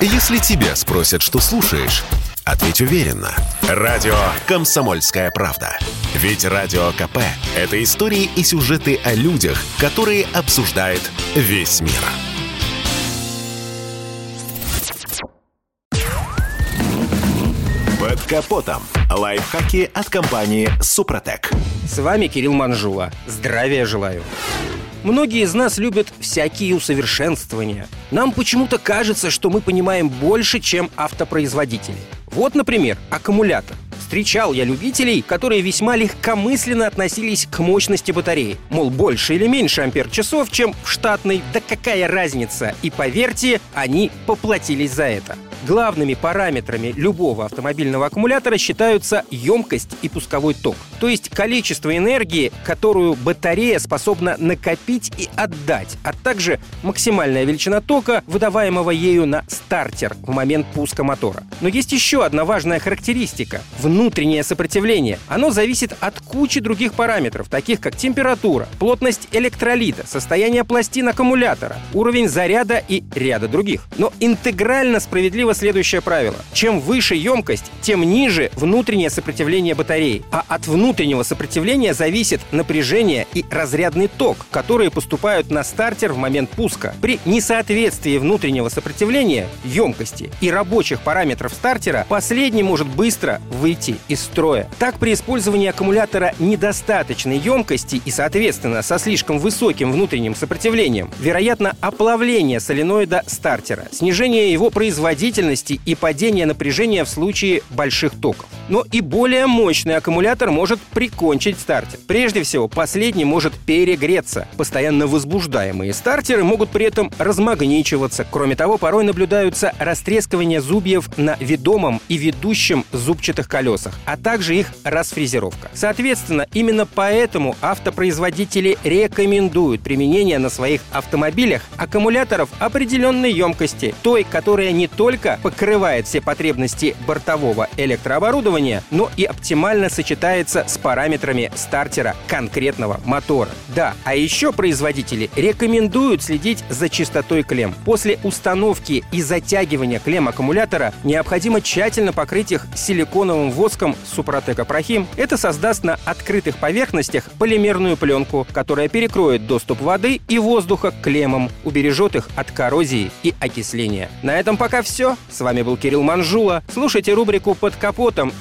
Если тебя спросят, что слушаешь, ответь уверенно. Радио «Комсомольская правда». Ведь Радио КП – это истории и сюжеты о людях, которые обсуждает весь мир. Под капотом. Лайфхаки от компании «Супротек». С вами Кирилл Манжула. Здравия желаю. Многие из нас любят всякие усовершенствования. Нам почему-то кажется, что мы понимаем больше, чем автопроизводители. Вот, например, аккумулятор. Встречал я любителей, которые весьма легкомысленно относились к мощности батареи. Мол, больше или меньше ампер-часов, чем в штатной, да какая разница? И поверьте, они поплатились за это. Главными параметрами любого автомобильного аккумулятора считаются емкость и пусковой ток, то есть количество энергии, которую батарея способна накопить и отдать, а также максимальная величина тока, выдаваемого ею на стартер в момент пуска мотора. Но есть еще одна важная характеристика – внутреннее сопротивление. Оно зависит от кучи других параметров, таких как температура, плотность электролита, состояние пластин аккумулятора, уровень заряда и ряда других. Но интегрально справедливо следующее правило. Чем выше емкость, тем ниже внутреннее сопротивление батареи. А от внутреннего сопротивления зависит напряжение и разрядный ток, которые поступают на стартер в момент пуска. При несоответствии внутреннего сопротивления, емкости и рабочих параметров стартера, последний может быстро выйти из строя. Так, при использовании аккумулятора недостаточной емкости и, соответственно, со слишком высоким внутренним сопротивлением, вероятно оплавление соленоида стартера, снижение его производительности и падение напряжения в случае больших токов. Но и более мощный аккумулятор может прикончить стартер. Прежде всего, последний может перегреться. Постоянно возбуждаемые стартеры могут при этом размагничиваться. Кроме того, порой наблюдаются растрескивание зубьев на ведомом и ведущем зубчатых колесах, а также их расфрезеровка. Соответственно, именно поэтому автопроизводители рекомендуют применение на своих автомобилях аккумуляторов определенной емкости, той, которая не только покрывает все потребности бортового электрооборудования, но и оптимально сочетается с параметрами стартера конкретного мотора. Да, а еще производители рекомендуют следить за чистотой клем. После установки и затягивания клем аккумулятора необходимо тщательно покрыть их силиконовым воском Супротек Апрахим. Это создаст на открытых поверхностях полимерную пленку, которая перекроет доступ воды и воздуха к клеммам, убережет их от коррозии и окисления. На этом пока все. С вами был Кирилл Манжула. Слушайте рубрику «Под капотом»